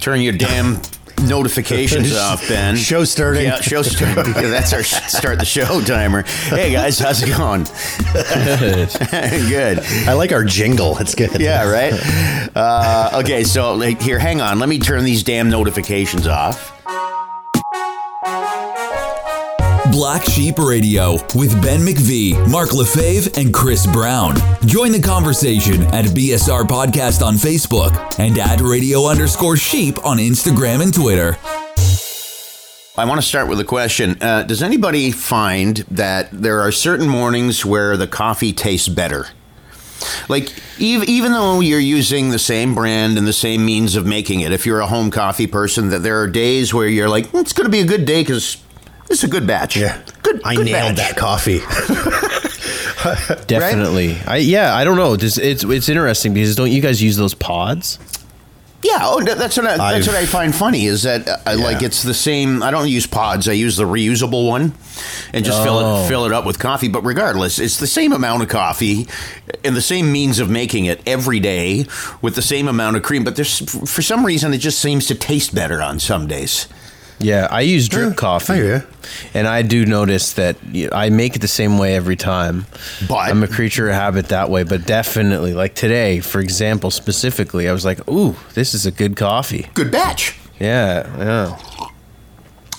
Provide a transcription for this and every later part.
Turn your damn notifications off, Ben. Show starting. Yeah, show starting. That's our start the show timer. Hey guys, how's it going? good. I like our jingle. It's good. Yeah, right. Uh, okay, so like, here, hang on. Let me turn these damn notifications off. Black Sheep Radio with Ben McVee, Mark Lefebvre, and Chris Brown. Join the conversation at BSR Podcast on Facebook and at radio underscore sheep on Instagram and Twitter. I want to start with a question. Uh, does anybody find that there are certain mornings where the coffee tastes better? Like, even though you're using the same brand and the same means of making it, if you're a home coffee person, that there are days where you're like, it's going to be a good day because this is a good batch. Yeah. Good. I good nailed batch. that coffee. Definitely. I yeah, I don't know. This, it's it's interesting because don't you guys use those pods? Yeah, oh, that's what I, that's I've- what I find funny is that uh, I like it's the same. I don't use pods. I use the reusable one, and just fill Oh. it fill it up with coffee. But regardless, it's the same amount of coffee and the same means of making it every day with the same amount of cream. But there's for some reason it just seems to taste better on some days. Yeah, I use drip Yeah, coffee. I hear. And I do notice that I make it the same way every time. But- I'm a creature of habit that way. But definitely, like today, for example, specifically, I was like, "Ooh, this is a good coffee." Good batch. Yeah, yeah.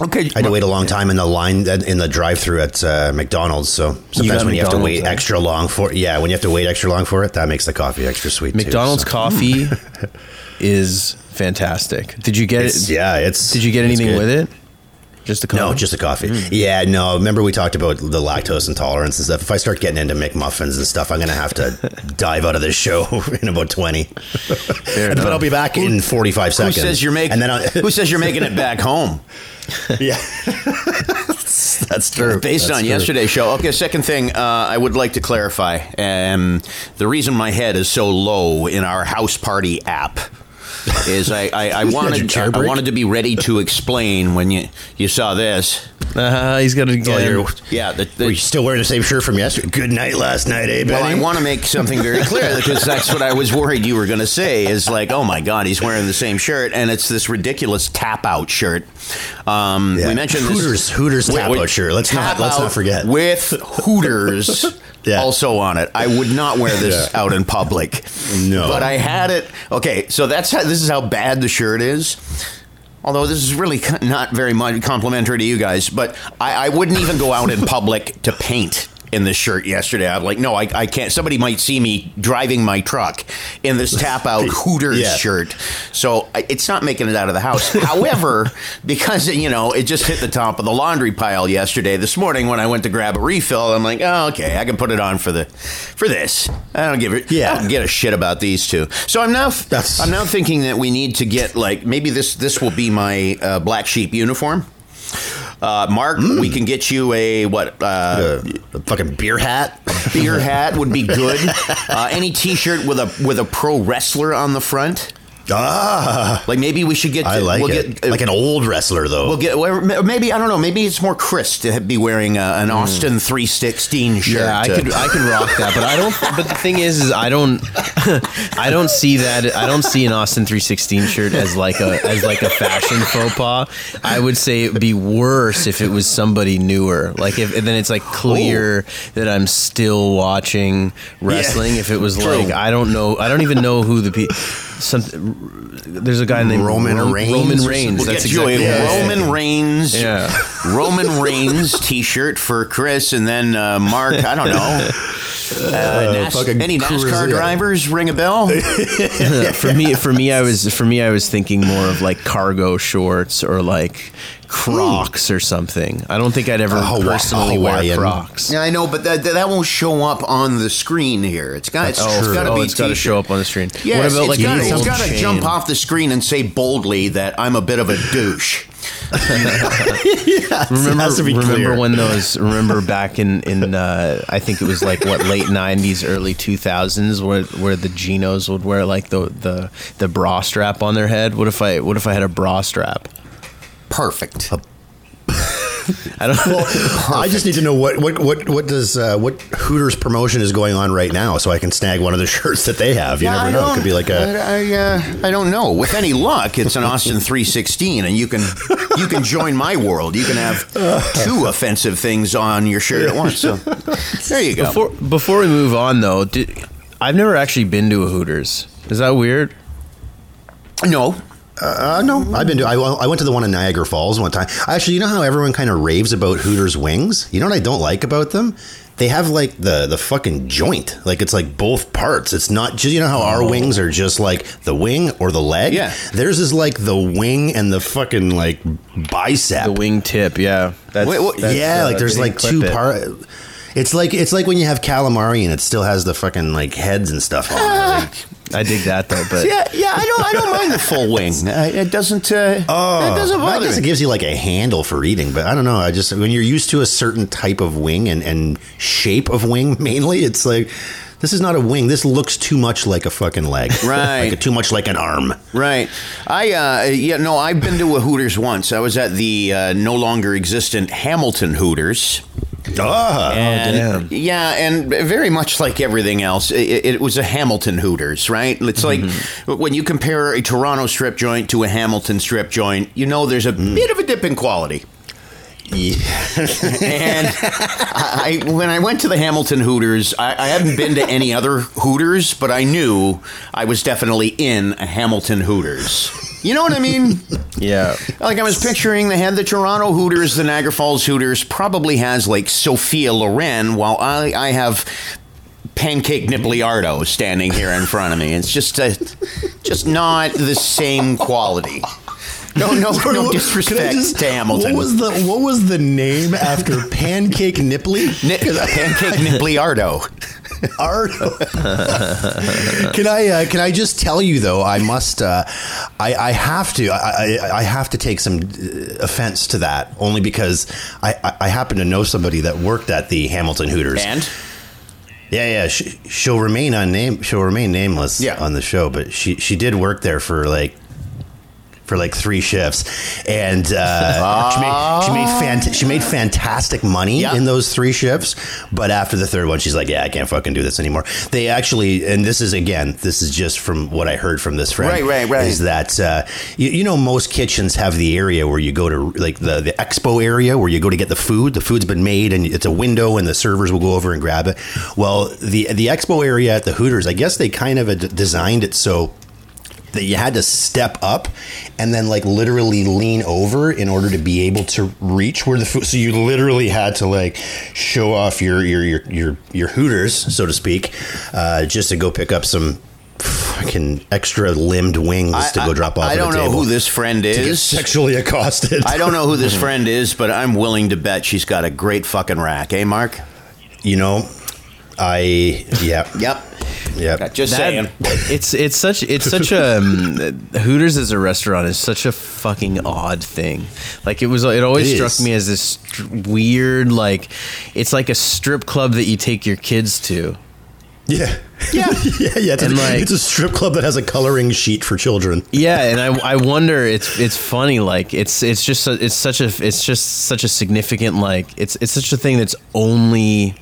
Okay, I had to wait a long time in the line in the drive-through at uh, McDonald's. So sometimes got when you have to wait extra long for yeah, when you have to wait extra long for it, that makes the coffee extra sweet. too, McDonald's so. coffee is fantastic. Did you get It's, it? yeah, it's. Did you get anything good. with it? Just the coffee. No, just the coffee. Yeah, no. Remember we talked about the lactose intolerance and stuff. If I start getting into McMuffins and stuff, I'm going to have to dive out of this show in about 20. but. I'll be back in 45 seconds. Who says you're making? Who says you're making it back home? yeah, that's, that's true. Based That's on true. yesterday's show. Okay, second thing uh, I would like to clarify. Um, the reason my head is so low in our house party app is I, I, I wanted chair I wanted to be ready to explain when you, you saw this. Uh, he's Oh, get. Yeah, the, the, were you still wearing the same shirt from yesterday? Good night last night, eh, well, I want to make something very clear because that's what I was worried you were going to say. Is like, oh my God, he's wearing the same shirt, and it's this ridiculous tap out shirt. Um, Yeah. We mentioned Hooters- this, Hooters tap out shirt. Let's not- let's not forget. with Hooters. Yeah. Also on it, I would not wear this Yeah. out in public. No. but I had it. Okay, so that's how this is how bad the shirt is. Although this is really not very much complimentary to you guys, but I, I wouldn't even go out in public to paint in this shirt yesterday. I'm like, no, I, I can't. Somebody might see me driving my truck in this tap out Hooters Yeah. shirt. So I, it's not making it out of the house. However, because, you know, it just hit the top of the laundry pile yesterday, this morning when I went to grab a refill, I'm like, oh, okay, I can put it on for the for this. I don't give it. Yeah. I don't get a shit about these two. So I'm now That's- I'm now thinking that we need to get like maybe this this will be my uh, black sheep uniform. Uh, Mark, we can get you a what? Uh, Uh, a fucking beer hat. beer hat would be good. Uh, any T-shirt with a with a pro wrestler on the front. Ah, Like maybe we should get. I like we'll it. Get, like an old wrestler, though. We'll get. Maybe I don't know. Maybe it's more Chris to be wearing uh, an Austin three sixteen shirt. Yeah, I uh, could I could rock that, but I don't. But the thing is, is I don't I don't see that. I don't see an Austin three sixteen shirt as like a as like a fashion faux pas. I would say it'd be worse if it was somebody newer. Like if and then it's like clear that I'm still watching wrestling. If it was True. like I don't know, I don't even know who the pe- some. There's a guy named Roman Ro- Reigns Roman or Reigns. We'll That's get you exactly a what it is. Roman Reigns, Yeah. Roman Reigns T-shirt for Chris, and then uh, Mark. I don't know. Uh, Nas- fucking any cruise- NASCAR yeah. drivers ring a bell? for me for me I was for me I was thinking more of like cargo shorts or like Crocs or something. I don't think I'd ever A Hawa- personally wear Hawaiian. Crocs. Yeah, I know, but that, that won't show up on the screen here. It's got. It's, it's got to oh, be. it's got to t-shirt. show up on the screen. Yes, what about like it's got, an it's old got to jump off the screen and say boldly that I'm a bit of a douche. Remember, has to be remember clear. when those? Remember back in in uh, I think it was like what late '90s, early 2000s, where where the Genos would wear like the the the bra strap on their head. What if I what if I had a bra strap? Perfect. I don't. Well, I just need to know what what what what does uh, what Hooters promotion is going on right now, so I can snag one of the shirts that they have. You Yeah, never I know; it could be like a. I, I, uh, I don't know. With any luck, it's an Austin 316, and you can you can join my world. You can have two offensive things on your shirt at once. So there you go. Before before we move on, though, did, I've never actually been to a Hooters. Is that weird? no, Uh, no, I've been to. I, I went to the one in Niagara Falls one time. Actually, you know how everyone kind of raves about Hooters wings. You know what I don't like about them? They have like the the fucking joint. Like it's like both parts. It's not just you know how our wings are just like the wing or the leg. Yeah. theirs is like the wing and the fucking like bicep. The wing tip, yeah. That's, Wait, what- that's, yeah, uh, like there's like clip two it. It's like it's like when you have calamari and it still has the fucking like heads and stuff on it. Like, I dig that though, but yeah, yeah. I don't I don't mind the full wing. It doesn't. Uh, it doesn't I bother guess it gives you like a handle for eating, but I don't know. I just when you're used to a certain type of wing and, and shape of wing, mainly, it's like this is not a wing. This looks too much like a fucking leg, Right. Like too much like an arm. Right. I uh yeah, no, I've been to a Hooters once. I was at the uh, no longer existent Hamilton Hooters. Ah, And, damn. Yeah, and very much like everything else, it, it was a Hamilton Hooters, right? It's like when you compare a Toronto strip joint to a Hamilton strip joint, you know there's a bit of a dip in quality. and I, when I went to the Hamilton Hooters, I, I hadn't been to any other Hooters, but I knew I was definitely in a Hamilton Hooters. You know what I mean? yeah. Like I was picturing, they had the Toronto Hooters, the Niagara Falls Hooters, probably has like Sophia Loren, while I, I have Pancake Nippliardo standing here in front of me. It's just a, just not the same quality. No, no, no disrespect just- to Hamilton. What was the what was the name after Pancake Nipply? Ni- Pancake Nippliardo. Ardo. can I uh, can I just tell you though? I must. Uh, I, I have to. I, I, I have to take some uh, offense to that only because I, I, I happen to know somebody that worked at the Hamilton Hooters. And Yeah, yeah. She, she'll remain unnamed. She'll remain nameless Yeah. on the show, but she she did work there for like for like three shifts, and uh, she made she made fant- she made fantastic money Yeah. in those three shifts. But after the third one, she's like, "Yeah, I can't fucking do this anymore." They actually, and this is again, this is just from what I heard from this friend. Right, right, right. Is that uh, you, you know most kitchens have the area where you go to like the the expo area where you go to get the food. The food's been made and it's a window, and the servers will go over and grab it. Well, the the expo area at the Hooters, I guess they kind of designed it so that you had to step up and then like literally lean over in order to be able to reach where the food so you literally had to like show off your your your your, your hooters so to speak uh, just to go pick up some fucking extra limbed wings to go drop off I at don't the know table who this friend is. sexually accosted I don't know who this friend is, but I'm willing to bet she's got a great fucking rack, eh, Mark? you know I yeah Yep. Yeah Just That- saying. it's it's such it's such a um, Hooters as a restaurant is such a fucking odd thing. Like it was, it always It struck me as this weird, like it's like a strip club that you take your kids to. yeah Yeah. yeah yeah it's, And, a, like- it's a strip club that has a coloring sheet for children Yeah, and I, I wonder it's it's funny like it's it's just a, it's such a it's just such a significant like it's it's such a thing that's only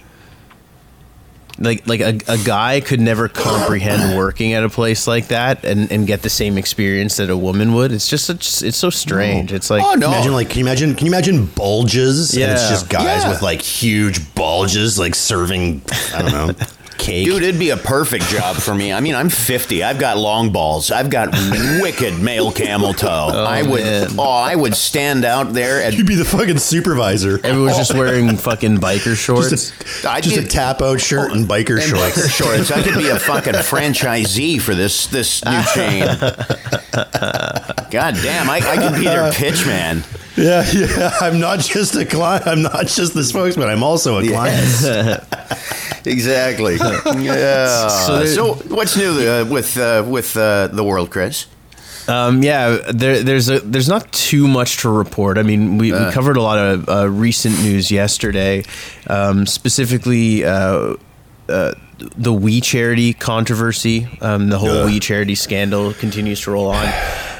like like a, a guy could never comprehend working at a place like that and, and get the same experience that a woman would. It's just such it's so strange. It's like Oh, no. Imagine like can you imagine can you imagine bulges? And it's just guys Yeah. with like huge bulges like serving I don't know cake. Dude, it'd be a perfect job for me. I mean, I'm 50. I've got long balls. I've got wicked male camel toe. Oh, I would, man. oh, I would stand out there and You'd be the fucking supervisor. everyone's just wearing fucking biker shorts. Just, a, I'd just be- a tap out shirt oh, and biker and shorts. biker shorts. I could be a fucking franchisee for this this new chain. God damn, I, I could be their pitch man. Yeah, yeah. I'm not just a client. I'm not just the spokesman. I'm also a client. Exactly. Yeah. So So, what's new uh, with uh, with uh, the world, Chris? Um, yeah, there, there's a there's not too much to report. I mean, we, we covered a lot of uh, recent news yesterday, um, specifically uh, uh, the We Charity controversy. Um, the whole. We Charity scandal continues to roll on.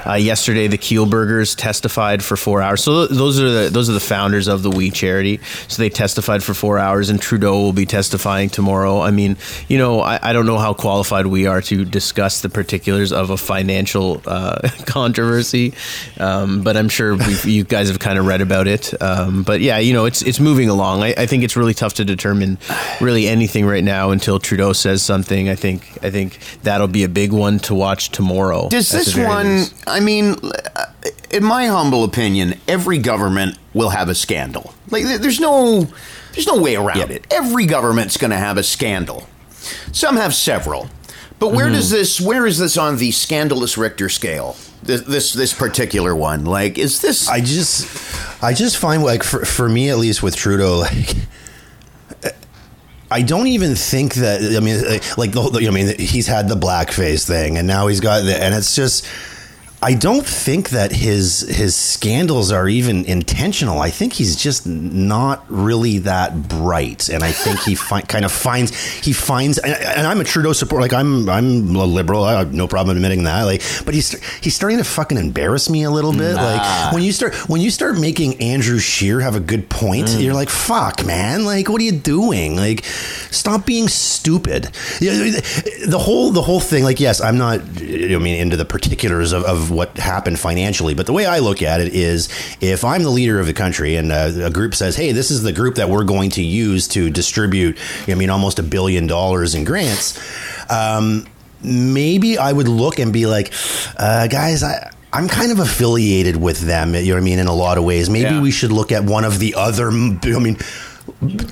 Uh, yesterday, the Kielburgers testified for four hours. So th- those are the those are the founders of the We Charity. So they testified for four hours, and Trudeau will be testifying tomorrow. I mean, you know, I, I don't know how qualified we are to discuss the particulars of a financial uh, controversy, um, but I'm sure we've, you guys have kind of read about it. Um, but yeah, you know, it's it's moving along. I, I think it's really tough to determine really anything right now until Trudeau says something. I think I think that'll be a big one to watch tomorrow. Does this one? least. I mean, uh, in my humble opinion, every government will have a scandal. Like, there's no, there's no way around Yeah. it. Every government's going to have a scandal. Some have several, but where does this? Where is this on the scandalous Richter scale? This this, this particular one, like, is this? I just, I just find like for, for me at least with Trudeau, like. I don't even think that. I mean, like, like the, I mean, he's had the blackface thing, and now he's got the, and it's just. I don't think that his his scandals are even intentional. I think he's just not really that bright, and I think he fi- kind of finds he finds. And, and I'm a Trudeau supporter. Like I'm I'm a liberal. I have no problem admitting that. Like, but he's he's starting to fucking embarrass me a little bit. Like when you start when you start making Andrew Scheer have a good point, mm. you're like, fuck, man. Like, what are you doing? Like, stop being stupid. The whole the whole thing. Like, yes, I'm not. I mean, into the particulars of, of what happened financially, but the way I look at it is, if I'm the leader of the country and uh, a group says, "Hey, this is the group that we're going to use to distribute," I mean, almost a billion dollars in grants. Um, maybe I would look and be like, uh, guys, I. I'm kind of affiliated with them, you know what I mean, in a lot of ways. Maybe Yeah. we should look at one of the other, I mean,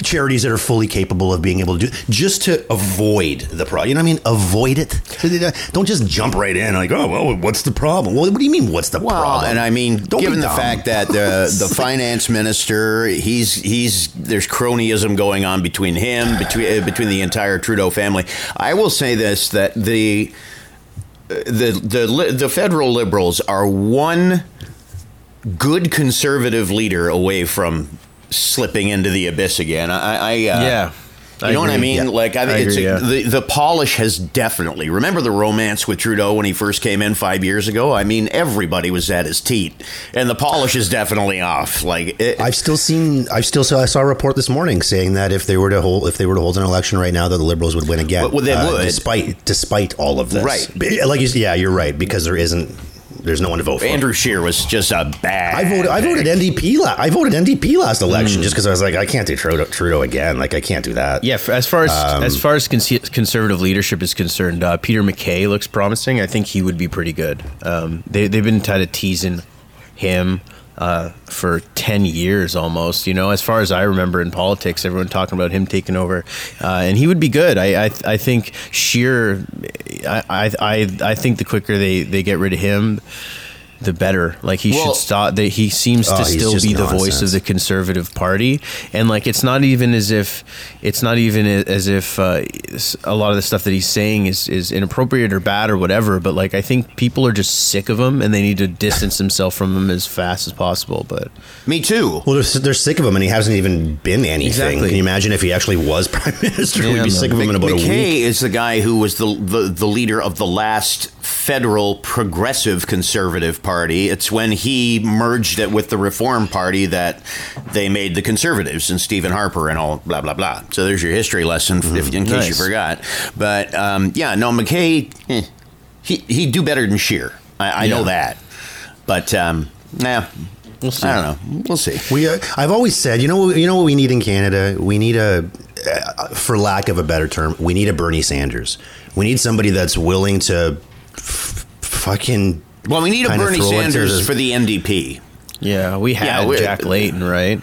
charities that are fully capable of being able to do just to avoid the problem. You know what I mean? Avoid it. Don't just jump right in like, oh, well, what's the problem? Well, what do you mean, what's the Well, problem? and I mean, Don't given the fact that the the finance minister, he's he's there's cronyism going on between him, between uh, between the entire Trudeau family. I will say this: that the the the the federal liberals are one good conservative leader away from slipping into the abyss again. I, I uh, Yeah. You I know what I mean? Yeah. Like, I, I it's agree, yeah. the the polish has definitely. Remember the romance with Trudeau when he first came in five years ago? I mean, everybody was at his teat, and the polish is definitely off. Like, it, I've still seen. I've still saw. I saw a report this morning saying that if they were to hold, if they were to hold an election right now, that the Liberals would win again. Uh, Well, they would. despite despite all of this. Right. Like you, yeah, you're right because there isn't. There's no one to vote for. Andrew Scheer was just a bad. I voted. I voted. NDP. La- I voted NDP last election just because I was like, I can't do Trudeau, Trudeau again. Like, I can't do that. Yeah, as far as Um, as far as cons- conservative leadership is concerned, uh, Peter MacKay looks promising. I think he would be pretty good. Um, they they've been kind of teasing him uh, for ten years almost. You know, as far as I remember in politics, everyone talking about him taking over, uh, and he would be good. I I, I think Scheer, I, I I I think the quicker they they get rid of him. The better, like he Well- should stop. That he seems Oh, to he's still just be the voice of the conservative party and like it's not even as if it's not even as if uh, a lot of the stuff that he's saying is is inappropriate or bad or whatever but like i think people are just sick of him and they need to distance themselves from him as fast as possible but Me too. Well, they're, they're sick of him, and he hasn't even been anything. Exactly. Can you imagine if he actually was prime minister? Yeah, We'd be no. sick of him in about a MacKay week. is the guy who was the, the the leader of the last federal progressive conservative party. It's when he merged it with the Reform Party that they made the conservatives and Stephen Harper and all blah blah blah. So there's your history lesson, if, in case you forgot. But um, yeah, no, MacKay, eh, he he'd do better than Scheer. I, I know that. But um, nah, We'll see. I don't know. We'll see. We, uh, I've always said, you know, you know what we need in Canada. We need a, uh, for lack of a better term, we need a Bernie Sanders. We need somebody that's willing to f- fucking. Well, we need a Bernie throw it to Sanders the- for the NDP. yeah we had Yeah, jack layton right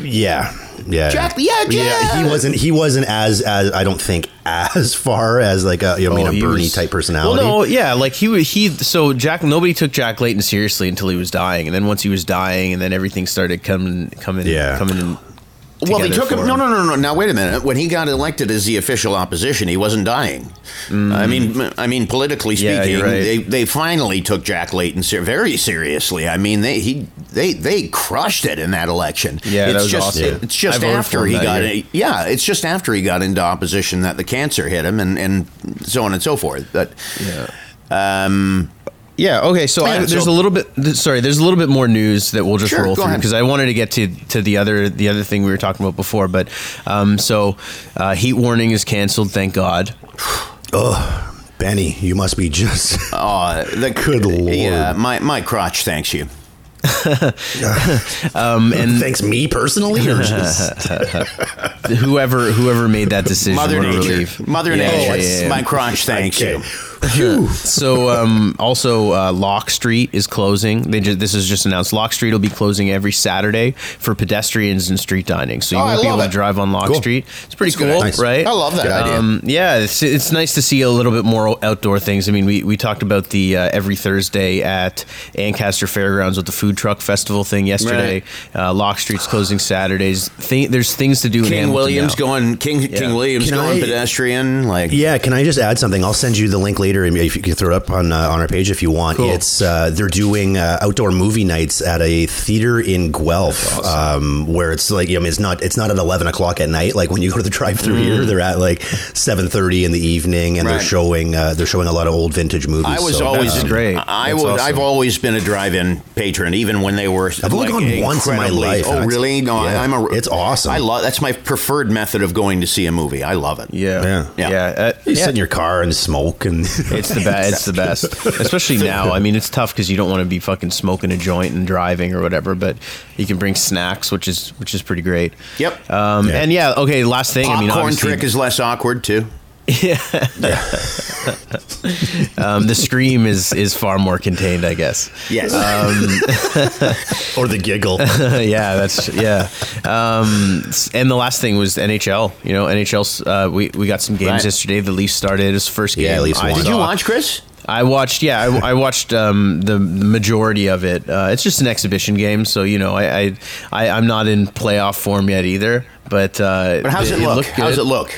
Yeah, yeah, Jack- yeah, Jack. He wasn't. He wasn't as as I don't think as far as like a you know, I mean Oh, a Bernie was- type personality. Well, no, yeah, like he wa- he. So Jack, nobody took Jack Layton seriously until he was dying, and then once he was dying, and then everything started coming coming Yeah. coming in. Well, they took him. No, no, no, no. Now wait a minute. When he got elected as the official opposition, he wasn't dying. I mean, I mean, politically Mm. Yeah, speaking, right. they, they finally took Jack Layton ser- very seriously. I mean, they he they they crushed it in that election. Yeah, it's that was just awesome. it's just for after he got year. yeah, it's just after he got into opposition that the cancer hit him and and so on and so forth. But Yeah. um, Yeah. Okay. So Yeah, I, there's so- a little bit. Sorry, there's a little bit more news that we'll just Sure, roll through because I wanted to get to to the other the other thing we were talking about before. But um, so uh, heat warning is canceled. Thank God. Oh, Benny, you must be just. Uh, the, Good lord. Yeah, my, my crotch thanks you. Um, and Thanks me personally, or just whoever whoever made that decision, Mother what a Nature. relief. Mother Yeah, Nature. yeah, yeah. My crotch thanks Okay. you. So um, also uh, Locke Street is closing. They just, this is just announced. Locke Street will be closing every Saturday for pedestrians and street dining. So you Oh, won't I be able it. to drive on Locke Cool. Street. It's pretty That's cool, Nice. right? I love that idea. Um, yeah, it's, it's nice to see a little bit more outdoor things. I mean, we, we talked about the uh, every Thursday at Ancaster Fairgrounds with the food truck festival thing yesterday. Uh, Locke Street's closing Saturdays. Thi- there's things to do in King Hamilton Williams now. going King King Williams Can going I- pedestrian like Yeah, can I just add something? I'll send you the link later, and if you can throw it up on uh, on our page if you want. Cool. It's uh, they're doing uh, outdoor movie nights at a theater in Guelph, um, where it's like I mean, it's not it's not at eleven o'clock at night. Like when you go to the drive-through here, they're at like seven thirty in the evening, and they're showing uh, they're showing a lot of old vintage movies. I was So, always that's great. I That's would. awesome. I've always been a drive-in patron, even when they were. I've only gone once in my life, Oh, really? No, yeah, I'm a. it's awesome. I love. That's my preferred method of going to see a movie. I love it. Yeah, Yeah. yeah, Yeah. Uh, you yeah. sit in your car and smoke, and It's the best. It's the best, especially now. I mean, it's tough because you don't want to be fucking smoking a joint and driving or whatever. But you can bring snacks, which is which is pretty great. Yep. Um, Yeah. And yeah, okay. Last thing. I mean, Popcorn trick is less awkward too. um, the scream is is far more contained, I guess. Yes. or the giggle. yeah, that's yeah. Um, and the last thing was NHL. You know, NHL. Uh, we we got some games Right. yesterday. The Leafs started his first game. Yeah, Leafs. Did you watch Chris? I watched, yeah, I, I watched um, the, the majority of it. Uh, it's just an exhibition game, so you know, I, I, I I'm not in playoff form yet either. But uh, But how's it, look? looked How's it look?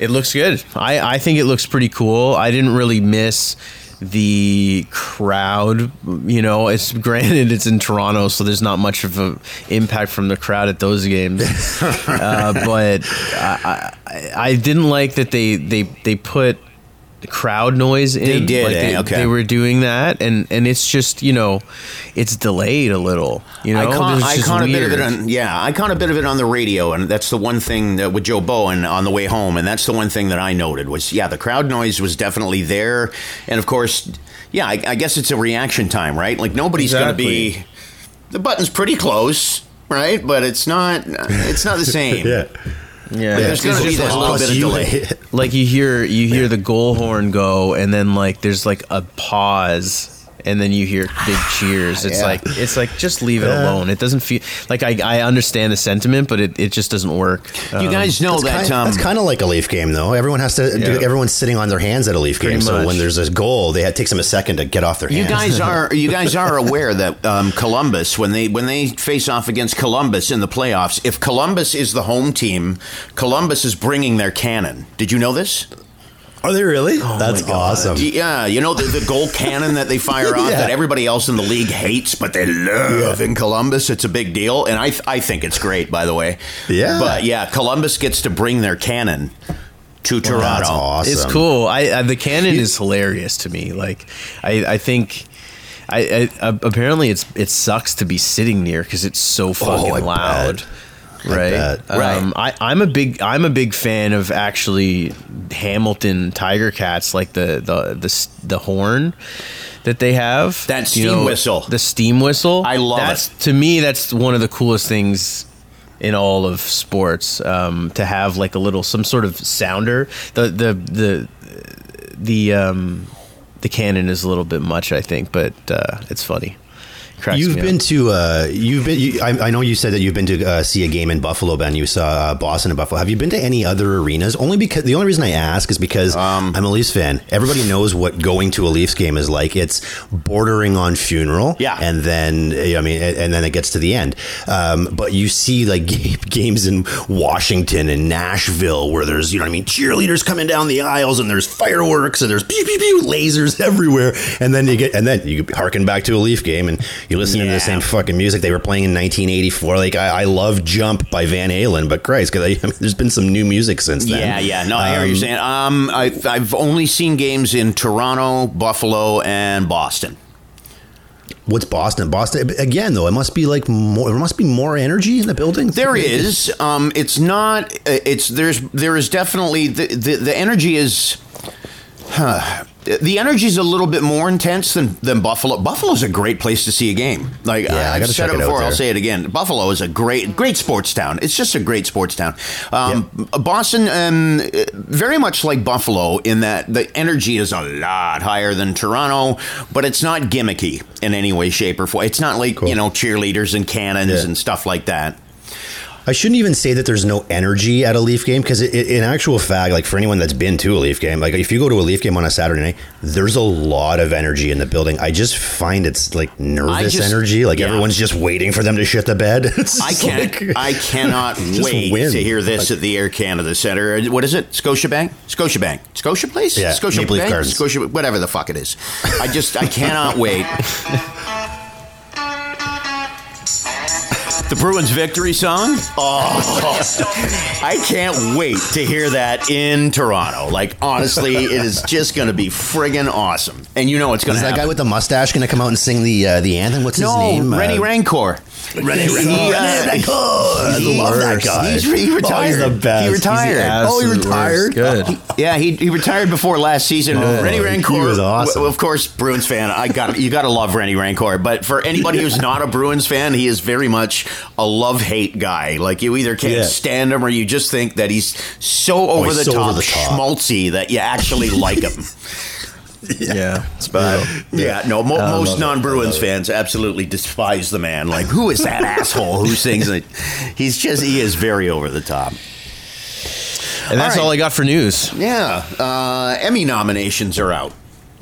It looks good. I, I think it looks pretty cool. I didn't really miss the crowd. You know, it's granted it's in Toronto, so there's not much of an impact from the crowd at those games. uh, but I, I, I didn't like that they they they put crowd noise in. They did, Like, eh? they, Okay. they were doing that, and and it's just you know, it's delayed a little. You know, I caught, I caught a bit of it on yeah, I caught a bit of it on the radio, and that's the one thing that with Joe Bowen on the way home, and that's the one thing that I noted was yeah, the crowd noise was definitely there, and of course, yeah, I, I guess it's a reaction time, right? Like nobody's going to be the button's pretty close, right? But it's not it's not the same. yeah. Yeah, There's It's going to be just that little bit of delay. like you hear you hear the goal horn go and then like there's like a pause and then you hear big cheers it's Yeah. like it's like just leave it alone it doesn't feel like i, I understand the sentiment but it, it just doesn't work You Um, guys know that Kind, um, that's kind of like a Leaf game, though. Everyone has to. Yeah. Everyone's sitting on their hands at a Leaf Pretty game. So when there's a goal, they it takes them a second to get off their You hands. guys are you guys are aware that um, Columbus when they when they face off against Columbus in the playoffs, if Columbus is the home team, Columbus is bringing their cannon. Did you know this? Are they really? Oh That's awesome. Yeah, you know the, the goal cannon that they fire off Yeah. that everybody else in the league hates, but they love in Columbus. It's a big deal, and I I think it's great. By the way, Yeah. But yeah, Columbus gets to bring their cannon to Toronto. That's awesome. it's cool i, I the cannon is hilarious to me like i i think I, I uh, apparently it's it sucks to be sitting near because it's so fucking Oh, I bet. Loud right bet. Right. um, I, i'm a big i'm a big fan of actually hamilton tiger cats like the the the, the horn that they have That You steam whistle. the steam whistle I love that's, it. to me that's one of the coolest things in all of sports um, to have like a little some sort of sounder the the the the um the cannon is a little bit much i think but uh it's funny Cracks You've me been up. to. Uh, you've been. You, I, I know you said that you've been to uh, see a game in Buffalo, Ben. You saw uh, Boston and Buffalo. Have you been to any other arenas? Only because the only reason I ask is because Um, I'm a Leafs fan. Everybody knows what going to a Leafs game is like. It's bordering on funeral. Yeah. and then I mean, and and then it gets to the end. Um, but you see like ga- games in Washington and Nashville where there's you know what I mean cheerleaders coming down the aisles and there's fireworks and there's pew pew pew lasers everywhere. And then you get and then you harken back to a Leaf game and you listen to the same fucking music they were playing in 1984. Like I, I love Jump by Van Halen, but Christ, 'cause I, I mean, there's been some new music since then. Yeah, yeah. No, I hear what you're Um, saying. Um, I've, I've only seen games in Toronto, Buffalo, and Boston. What's Boston? Boston again, though. It must be like more. There must be more energy in the building. There is. Um, it's not. uh, It's there's there is definitely the the, the energy is. Huh, the energy is a little bit more intense than, than Buffalo. Buffalo's a great place to see a game. Like Yeah, I I've gotta said it it before, I'll say it again. Buffalo is a great great sports town. It's just a great sports town. Um, Boston, um, very much like Buffalo in that the energy is a lot higher than Toronto, but it's not gimmicky in any way, shape, or form. It's not like you know cheerleaders and cannons Yeah. and stuff like that. I shouldn't even say that there's no energy at a Leaf game because, in actual fact, like for anyone that's been to a Leaf game, like if you go to a Leaf game on a Saturday night, there's a lot of energy in the building. I just find it's like nervous just- energy, like yeah. everyone's just waiting for them to shit the bed. I can't. like- I cannot wait win. to hear this at the Air Canada Center. Uh, what is it? Scotiabank? Scotiabank? Scotia Place? Yeah, Scotia Maple Leaf Bank? Gardens. Scotia, whatever the fuck it is. I just, I cannot wait. The Bruins victory song? Oh, I can't wait to hear that in Toronto. Like, honestly, it is just going to be friggin' awesome. And you know it's going to Is that happen. guy with the mustache going to come out and sing the uh, the anthem? What's his no, name? Rennie Uh, Rancourt. Rennie He, Rancourt. Rennie Rancourt. I love that guy. He's, he retired. Oh, he's the best. He He's retired. the Oh, he retired? Good. Yeah, he, he retired before last season. Oh, Rennie he Rancourt was awesome. w- Of course, Bruins fan. I got you. Got to love Rennie Rancourt. But for anybody who's not a Bruins fan, he is very much a love hate guy. Like you either can't Yeah. stand him or you just think that he's so oh, over, he's the, so top, over the top. schmaltzy that you actually like him. Yeah, it's bad. Yeah, no, mo- most non-Bruins fans absolutely despise the man. Like, who is that asshole who sings it? He's just he is very over the top. And that's All all, right. I got for news. Yeah, uh, Emmy nominations are out.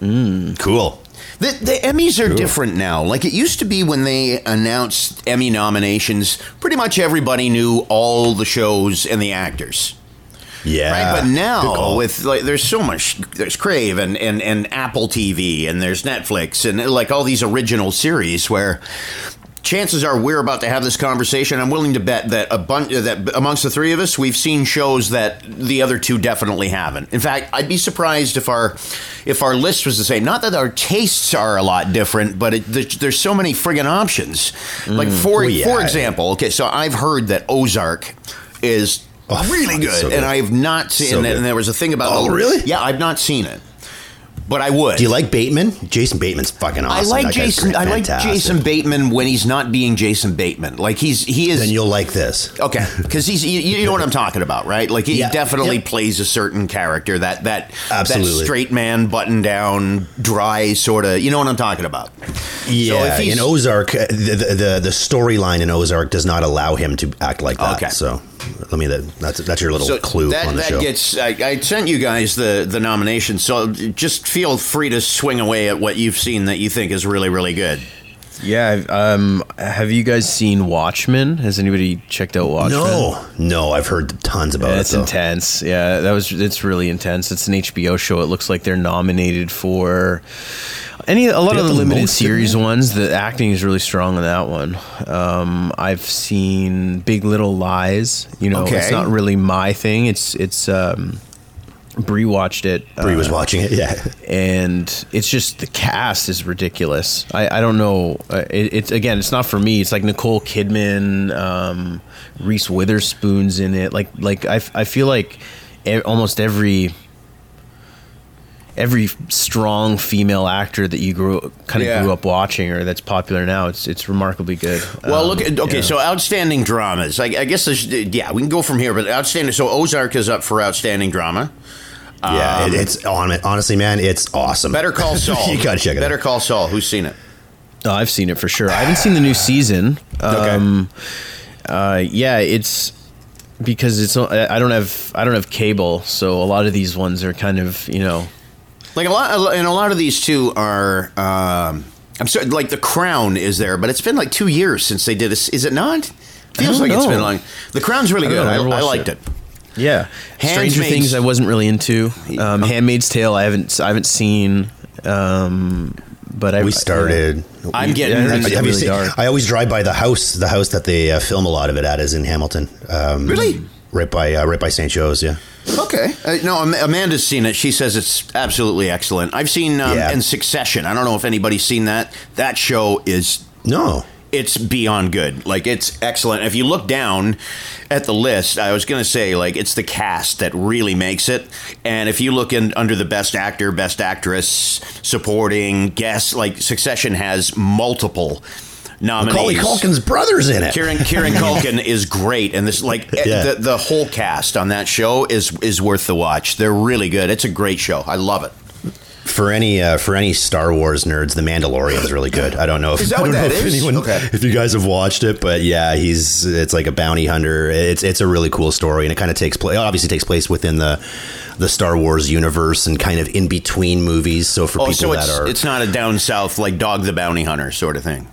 Cool. The, the Emmys are different now. Like it used to be when they announced Emmy nominations, pretty much everybody knew all the shows and the actors. Yeah. Right, but now with like, there's so much. There's Crave and, and and Apple TV and there's Netflix and like all these original series where. Chances are we're about to have this conversation. I'm willing to bet that a bunch that amongst the three of us, we've seen shows that the other two definitely haven't. In fact, I'd be surprised if our if our list was the same. Not that our tastes are a lot different, but it, there's, there's so many friggin' options. Like mm, for Oh, yeah. for example, okay, so I've heard that Ozark is Oh, really good, so good. and I have not seen So it. And there was a thing about Oh, the- really? Yeah, I've not seen it, but I would. Do you like Bateman? Jason Bateman's fucking awesome. I like Jason. I like. Jason Bateman when he's not being Jason Bateman. Like he's he is. Then you'll like this. Okay, because he's you, you know what I'm talking about, right? Like he Yeah. definitely Yep. plays a certain character that that Absolutely. that straight man, button down, dry sort of. You know what I'm talking about? Yeah, if he's- in Ozark, the the, the, the storyline in Ozark does not allow him to act like that. Okay. So, let me that's that's your little So clue that, on the that show. gets. I, I sent you guys the the nomination, so just feel free to swing away at what you've seen that you think is really really good. Yeah. I've- Um, have you guys seen Watchmen? Has anybody checked out Watchmen? no, no, I've heard tons about Yeah, it. it's though. intense. Yeah, that was it's really intense. It's an HBO show. It looks like they're nominated for any a lot of the the limited series ones. The acting is really strong in that one. Um, I've seen Big Little Lies. You know, Okay. it's not really my thing. It's it's um, Bree watched it. Bree was uh, watching it. Yeah, and it's just the cast is ridiculous. I, I don't know. Uh, It, it's again, it's not for me. It's like Nicole Kidman, um, Reese Witherspoon's in it. Like like I, I feel like almost every every strong female actor that you grew kind of Yeah. grew up watching or that's popular now. It's it's remarkably good. Well, Um, look at okay. yeah. So outstanding dramas. I, I guess there's, yeah, we can go from here. But outstanding. So Ozark is up for outstanding drama. yeah, it, it's on it. Honestly, man, it's awesome. Um, Better Call Saul. you gotta check it Better out. Call Saul. Who's seen it? Oh, I've seen it for sure. I haven't seen the new season. Okay. Um, uh, yeah, it's because it's I I don't have I don't have cable, so a lot of these ones are kind of you know Like a lot, and a lot of these too are. Um, I'm sorry, like The Crown is there, but it's been like two years since they did this. Is it not? Feels don't like it's know. been long. The Crown's really I good. know, I I, never I watched liked it. it. yeah. Handmaid's- Stranger Things I wasn't really into. Um, Handmaid's Tale I haven't I haven't seen, um, but I we started. I'm getting. Yeah, Have it's you really seen- dark. I always drive by the house. The house that they uh, film a lot of it at is in Hamilton. Um, Really? Right by uh, right by St. Joe's. Yeah. Okay. Uh, no, Am- Amanda's seen it. She says it's absolutely excellent. I've seen um, Yeah. in Succession. I don't know if anybody's seen that. That show is No. it's beyond good. Like it's excellent. If you look down at the list, I was going to say like it's the cast that really makes it. And if you look in under the best actor, best actress, supporting guest, like Succession has multiple Macaulay nominees. Culkin's brother's in it. Kieran Kieran Culkin is great, and this like eh, Yeah. the the whole cast on that show is is worth the watch. They're really good. It's a great show. I love it. For any uh, for any Star Wars nerds, The Mandalorian is really good. I don't know if Is that what don't know that if is? anyone Okay. if you guys have watched it, but yeah, he's it's like a bounty hunter. It's it's a really cool story, and it kind of takes place. Obviously, takes place within the the Star Wars universe and kind of in between movies. So for Oh, people so that it's are it's not a down south like Dog the Bounty Hunter sort of thing.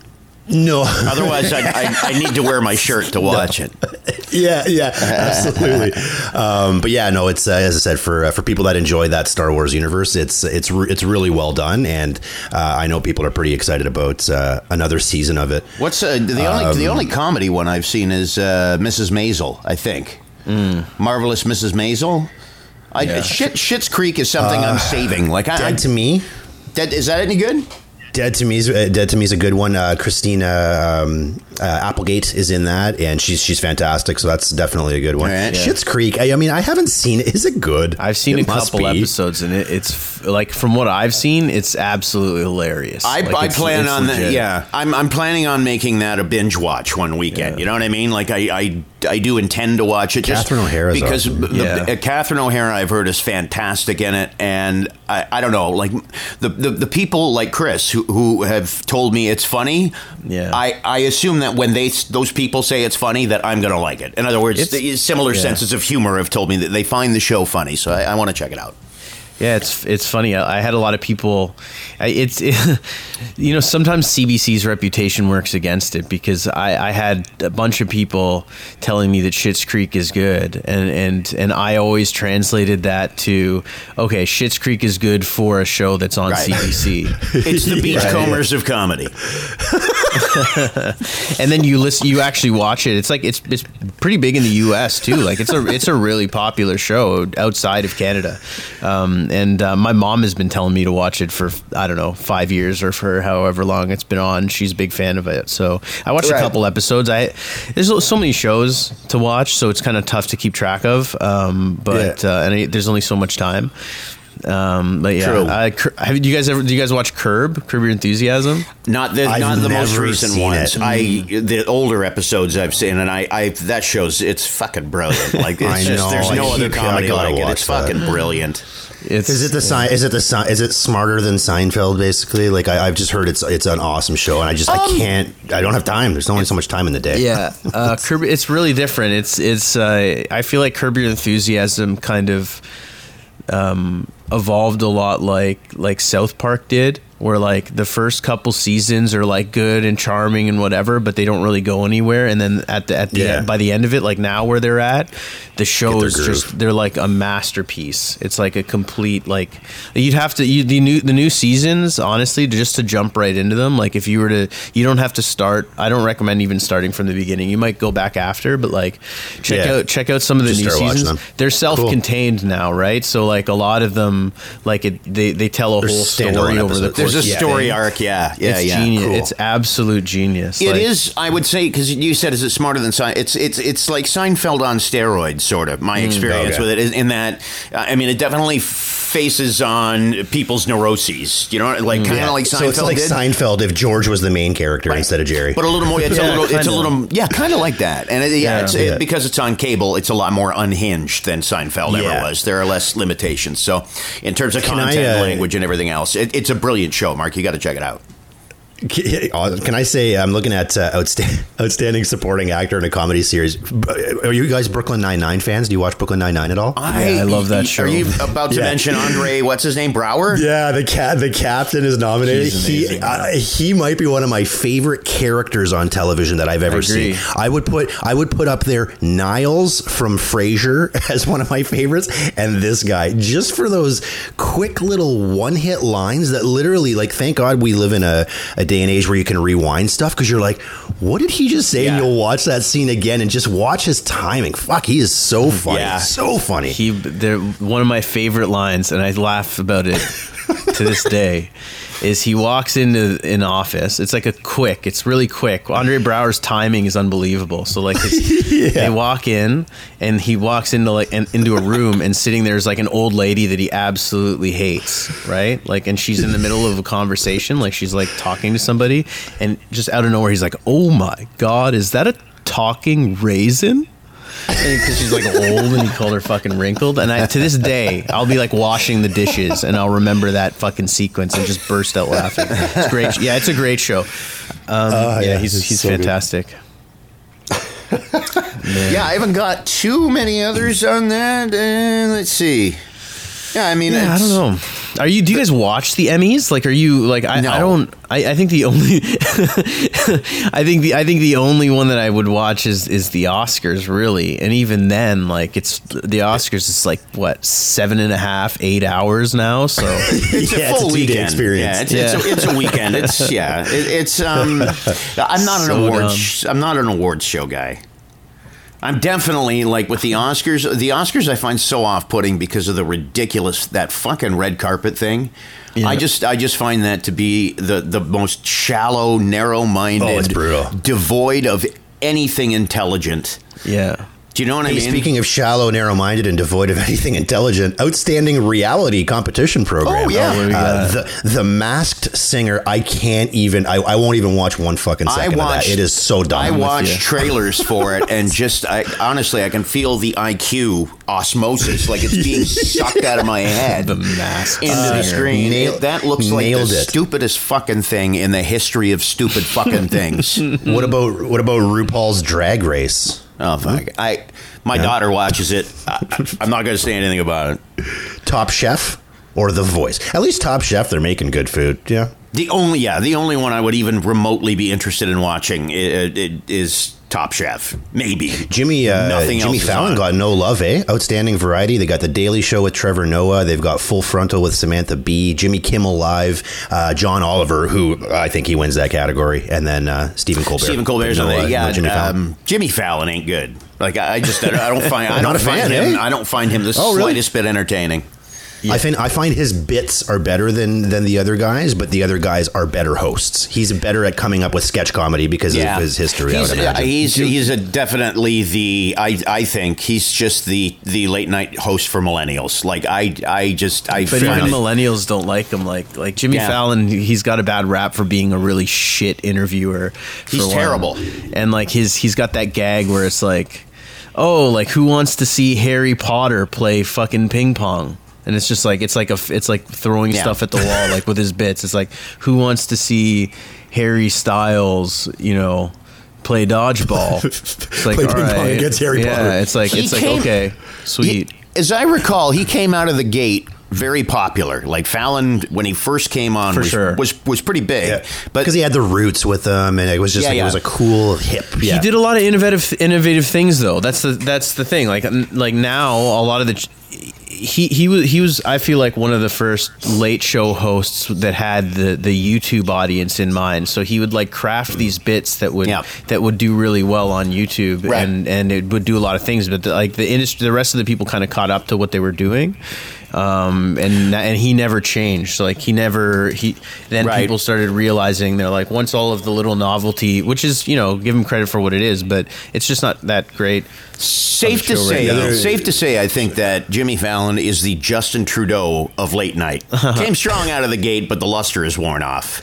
No, Otherwise, I, I, I need to wear my shirt to watch it. yeah, yeah, absolutely. um, but yeah, no, it's uh, as I said for uh, for people that enjoy that Star Wars universe, it's it's re- it's really well done, and uh, I know people are pretty excited about uh, another season of it. What's uh, the only Um, the only comedy one I've seen is uh, Mrs. Maisel. I think marvelous Mrs. Maisel. I, Yeah. Shit, Schitt's Creek is something I'm saving. Like I, I, to me. Dead- is that any good? Dead to me is uh, Dead to me is a good one. Uh, Christina um, Applegate is in that, and she's she's fantastic. So that's definitely a good one. All right. Schitt's Creek. I, I mean, I haven't seen it. Is it good? I've seen It a couple be. episodes, and it, it's f- like from what I've seen, it's absolutely hilarious. I, like, I it's, plan it's on that. Yeah, I'm I'm planning on making that a binge watch one weekend. You know what I mean? Like I I, I do intend to watch it. Just Catherine O'Hara because awesome. the, Yeah. uh, Catherine O'Hara I've heard is fantastic in it, and I, I don't know like the, the the people like Chris who who have told me it's funny. Yeah. I I assume that when they those people say it's funny that I'm gonna like it. In other words, the similar yeah. senses of humor have told me that they find the show funny, so I, I want to check it out. Yeah, it's it's funny. I, I had a lot of people. I, it's you know sometimes CBC's reputation works against it because I, I had a bunch of people telling me that Schitt's Creek is good, and and and I always translated that to okay, Schitt's Creek is good for a show that's on Right. CBC. It's the beachcombers of comedy. and then you listen you actually watch it it's like it's it's pretty big in the US too like it's a it's a really popular show outside of Canada um, and uh, my mom has been telling me to watch it for I don't know 5 years or for however long it's been on she's a big fan of it so I watched Right. a couple episodes I there's so many shows to watch so it's kind of tough to keep track of um, but Yeah. uh, and I, there's only so much time um, but yeah, True. I, have do you guys ever do you guys watch Curb Curb Your Enthusiasm? Not the I've not the most recent seen ones. it. I the older episodes I've seen, and I, I that shows it's fucking brilliant. Like it's I just know, there's I no other keep- I comedy gotta like it. It's that. fucking brilliant. It's Is it the sign? Is it the sign? Is it smarter than Seinfeld? Basically, like I, I've just heard it's it's an awesome show, and I just I can't. I don't have time. There's only so much time in the day. Yeah, uh, Curb. It's really different. It's it's. Uh, I feel like Curb Your Enthusiasm kind of um, evolved a lot, like like South Park did, where like the first couple seasons are like good and charming and whatever, but they don't really go anywhere. And then at the at the Yeah. end, by the end of it, like now where they're at, the show is just they're like a masterpiece. It's like a complete like you'd have to you, the new the new seasons honestly just to jump right into them. Like if you were to you don't have to start. I don't recommend even starting from the beginning. You might go back after, but like check Yeah. out check out some of the Just new seasons. They're self-contained now, right? So like a lot of them like it they they tell a They're whole story over the episodes. Course. There's a of story thing. arc. Yeah, yeah, it's yeah. genius. Cool. It's absolute genius. It Like, is, I would say, because you said, is it smarter than Sein? It's it's it's like Seinfeld on steroids, sort of. My experience okay. with it is in that, I mean, it definitely faces on people's neuroses. You know, like kind of Yeah. like Seinfeld so it's like did. Seinfeld if George was the main character instead of Jerry. But a little more. It's a Yeah, little. It's a kinda. little. Yeah, kind of like that. And it, yeah, Yeah. it's, Yeah. It, because it's on cable, it's a lot more unhinged than Seinfeld Yeah. ever was. There are less limitations. So, in terms of Can I, content, uh, language, and everything else, it, it's a brilliant show. Mark, you got to check it out. Can I say I'm looking at uh, outsta- outstanding supporting actor in a comedy series? Are you guys Brooklyn Nine Nine fans? Do you watch Brooklyn Nine Nine at all? I love that show. Are you about to Yeah. mention Andre? What's his name? Braugher. Yeah, the cat, the captain is nominated. He's He uh, he might be one of my favorite characters on television that I've ever agree. seen. I would put I would put up there Niles from Frasier as one of my favorites, and this guy just for those quick little one hit lines that literally like. Thank God we live in a, a a day and age where you can rewind stuff because you're like, what did he just say? And you'll watch that scene again and just watch his timing. Fuck, he is so funny. Yeah. So funny. He, they're one of my favorite lines, and I laugh about it to this day. Is he walks into an office? It's like a quick. It's really quick. Andre Braugher's timing is unbelievable. So like, his, they walk in, and he walks into like an, into a room, and sitting there is like an old lady that he absolutely hates, right? Like, and she's in the middle of a conversation, like she's like talking to somebody, and just out of nowhere, he's like, "Oh my god, is that a talking raisin?" Because she's like old and he called her fucking wrinkled. And I, to this day, I'll be like washing the dishes and I'll remember that fucking sequence and just burst out laughing. It's great. Yeah, it's a great show. Um, yeah, yeah, he's it's he's so good. fantastic. Yeah, I haven't got too many others on that. Uh, let's see. Yeah, I mean, Yeah, I don't know. Are you? Do you guys watch the Emmys? Like, are you like? I, No. I don't. I, I think the only. I think the I think the only one that I would watch is is the Oscars, really. And even then, like, it's the Oscars is like what seven and a half, eight hours now. So It's Yeah, a it's full a weekend. experience. Yeah, it's, It's, a, it's a weekend. It's yeah. It, it's um. I'm not an awards. dumb. sh- I'm not an awards show guy. I'm definitely like with the Oscars. The Oscars I find so off-putting because of the ridiculous that fucking red carpet thing. Yeah. I just I just find that to be the the most shallow, narrow-minded, Oh, devoid of anything intelligent. yeah. Do you know what I Hey, mean? speaking of shallow, narrow-minded, and devoid of anything intelligent, outstanding reality competition program. Oh, yeah. Oh, what do we Uh, the the Masked Singer. I can't even. I, I won't even watch one fucking second watched. of that. It is so dumb. I with watched trailers for it, and just I, honestly, I can feel the IQ osmosis, like it's being sucked out of my head The Masked into the Singer. screen. Nail- It- that looks like the it. stupidest fucking thing in the history of stupid fucking things. What about what about RuPaul's Drag Race? Oh fuck! I my daughter watches it. I, I'm not going to say anything about it. Top Chef or The Voice? At least Top Chef, they're making good food. Yeah. The only yeah, the only one I would even remotely be interested in watching i i is Top Chef. Maybe Jimmy uh, Nothing Jimmy Fallon got no love, eh? Outstanding variety. They got the Daily Show with Trevor Noah. They've got Full Frontal with Samantha Bee, Jimmy Kimmel Live, uh, John Oliver, who I think he wins that category, and then uh, Stephen Colbert. Stephen Colbert's no, on uh. Yeah, no Jimmy Fallon. um, Jimmy Fallon ain't good. Like I just I don't- find I Not don't a fan, find him eh? I don't find him the Oh, really? slightest bit entertaining. I find I find his bits are better than than the other guys, but the other guys are better hosts. He's better at coming up with sketch comedy because of his history. I He's, would uh, he's he's a definitely the I I think he's just the the late night host for millennials. Like I I just I But find even it- millennials don't like him. Like like Jimmy Yeah. Fallon, he's got a bad rap for being a really shit interviewer. He's terrible. And like his he's got that gag where it's like, oh, like who wants to see Harry Potter play fucking ping pong? And it's just like it's like a it's like throwing Yeah. stuff at the wall like with his bits. It's like who wants to see Harry Styles, you know, play dodgeball? It's like Play all ping pong against Harry yeah, Potter. it's like He it's like came- okay, sweet. He- as I recall, he came out of the gate very popular. Like Fallon, when he first came on, For was, sure. was was pretty big. But because he had the roots with them, and it was just Yeah, like, yeah. it was a cool hip. Yeah. He did a lot of innovative innovative things though. That's the that's the thing. Like like now a lot of the he he was he was I feel like one of the first late show hosts that had the the YouTube audience in mind. So he would like craft these bits that would Yeah. that would do really well on YouTube Right. and and it would do a lot of things but the, like the industry the rest of the people kind of caught up to what they were doing. Um and and he never changed. Like he never he then Right. people started realizing they're like once all of the little novelty which is you know give him credit for what it is but it's just not that great safe to show right say, now. safe to say, I think that Jimmy Fallon is the Justin Trudeau of late night. Came strong out of the gate, but the luster is worn off.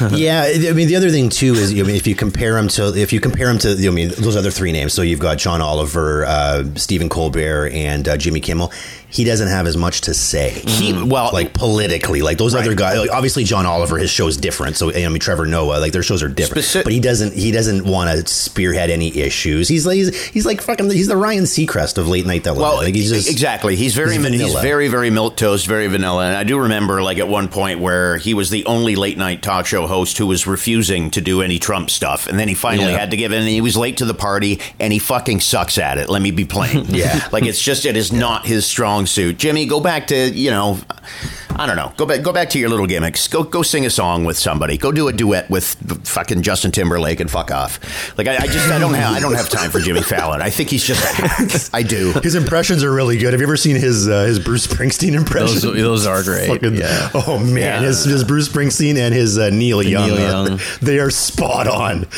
yeah, I mean the other thing too is I mean if you compare him to if you compare him to I mean those other three names, so you've got John Oliver, uh, Stephen Colbert, and uh, Jimmy Kimmel. He doesn't have as much to say. He well, like politically, like those other guys. Like, obviously, John Oliver, his show's different. So I mean, Trevor Noah, like their shows are different. Speci- but he doesn't. He doesn't want to spearhead any issues. He's like he's, he's like fucking. He's the Ryan Seacrest of late night television. Well, like he's just exactly. He's very he's he's, very very milk toast, very vanilla. And I do remember like at one point where he was the only late night talk show host who was refusing to do any Trump stuff, and then he finally Yeah. had to give in. And he was late to the party, and he fucking sucks at it. Let me be plain. Yeah. like it's just it is not his strong suit. Jimmy, go back to you know. I don't know. Go back. Go back to your little gimmicks. Go go sing a song with somebody. Go do a duet with fucking Justin Timberlake and fuck off. Like I, I just I don't have I don't have time for Jimmy Fallon. I think he's just a hack. I do. His impressions are really good. Have you ever seen his uh, his Bruce Springsteen impressions? Those, those are great. Fucking- yeah. Oh man, Yeah. his, his Bruce Springsteen and his uh, Neil Young, Neil Young. they are spot on.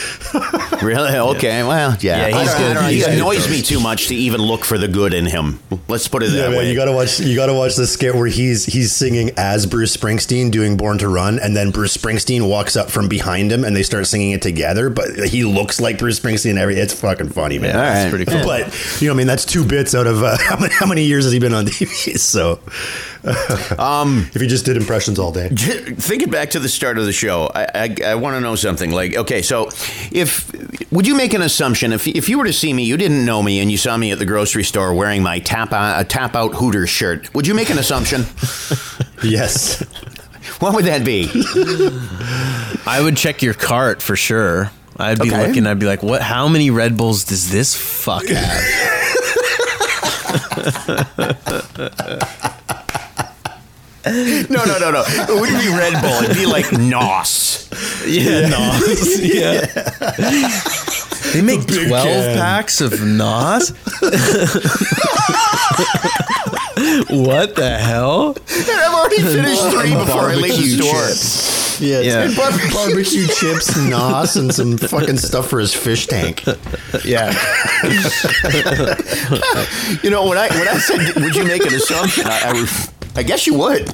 Really? Okay. Well, yeah. Yeah, he's good. don't know. He's He annoys me too much to even look for the good in him. Let's put it Yeah, that man, way. you gotta watch. You gotta watch the skit where he's he's singing as Bruce Springsteen doing "Born to Run," and then Bruce Springsteen walks up from behind him, and they start singing it together. But he looks like Bruce Springsteen. and Every it's fucking funny, man. Yeah, All that's pretty cool. But you know, I mean, that's two bits out of uh, how, many, how many years has he been on TV? So, um, if you just did impressions all day, Thinking back to the start of the show, I, I, I want to know something. Like, okay, so if would you make an assumption if if you were to see me, you didn't know me, and you saw me at the grocery store wearing my tap out, a tap out Hooters shirt, would you make an assumption? yes, what would that be? I would check your cart for sure. I'd be Okay. looking. I'd be like, "What? How many Red Bulls does this fuck have?" No, no, no, no. It wouldn't be Red Bull. It'd be like Nos. yeah, Nos. Yeah. they make big twelve can. packs of Nos. what the hell? I've already finished three before I leave the Barbecue store. chips. Yeah, Yeah. yeah. Bar- barbecue chips, nos, and some fucking stuff for his fish tank. Yeah. You know, when I when I said, would you make an assumption? I, I, was- I guess you would.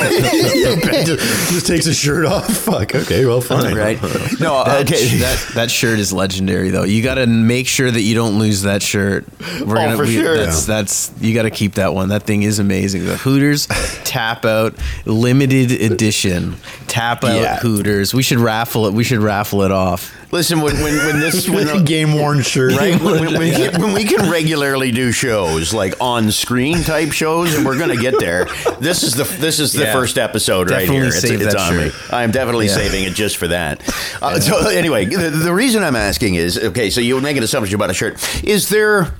Just, just takes his shirt off. Fuck. Okay. Well, fine. Right? No, That, uh, okay. that that shirt is legendary though. You got to make sure that you don't lose that shirt. We're Oh, for sure. That's that's you got to keep that one. That thing is amazing. The Hooters tap out limited edition tap out Yeah. Hooters. We should raffle it. We should raffle it off. Listen, when when, when this when the, Game worn shirt. right when, when, we can, when we can regularly do shows like on screen type shows, and we're going to get there. This is the this is the Yeah. first episode right here. It's, it's that on me. shirt. I am definitely Yeah. saving it just for that. Uh, So anyway, the, the reason I'm asking is okay. So you would make an assumption about a shirt. Is there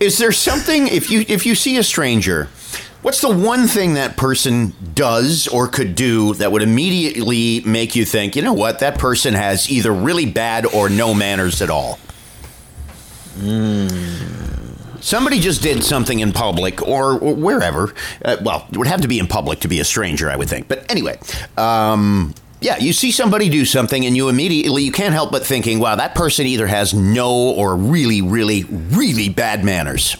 is there something if you if you see a stranger? What's the one thing that person does or could do that would immediately make you think, you know what, that person has either really bad or no manners at all? Somebody just did something in public or, or wherever. Uh, well, it would have to be in public to be a stranger, I would think. But anyway, um, yeah, you see somebody do something and you immediately, you can't help but thinking, wow, that person either has no or really, really, really bad manners.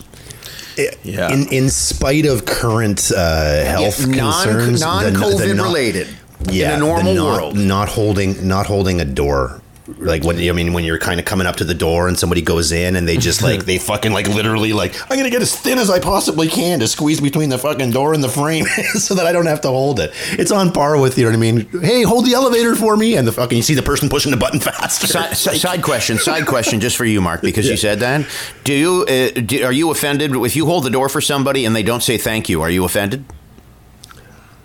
Yeah. In in spite of current uh, health Yeah, non- concerns, the- the non-COVID not- related. yeah, in a normal not, world. not holding not holding a door. Like when I mean, when you're kind of coming up to the door and somebody goes in and they just like they fucking like literally like I'm gonna get as thin as I possibly can to squeeze between the fucking door and the frame so that I don't have to hold it. It's on par with you know what I mean. Hey, hold the elevator for me, and the fucking you see the person pushing the button faster. Side, si- side question, side question, just for you, Mark, because you said that. Do you uh, do, are you offended if you hold the door for somebody and they don't say thank you? Are you offended?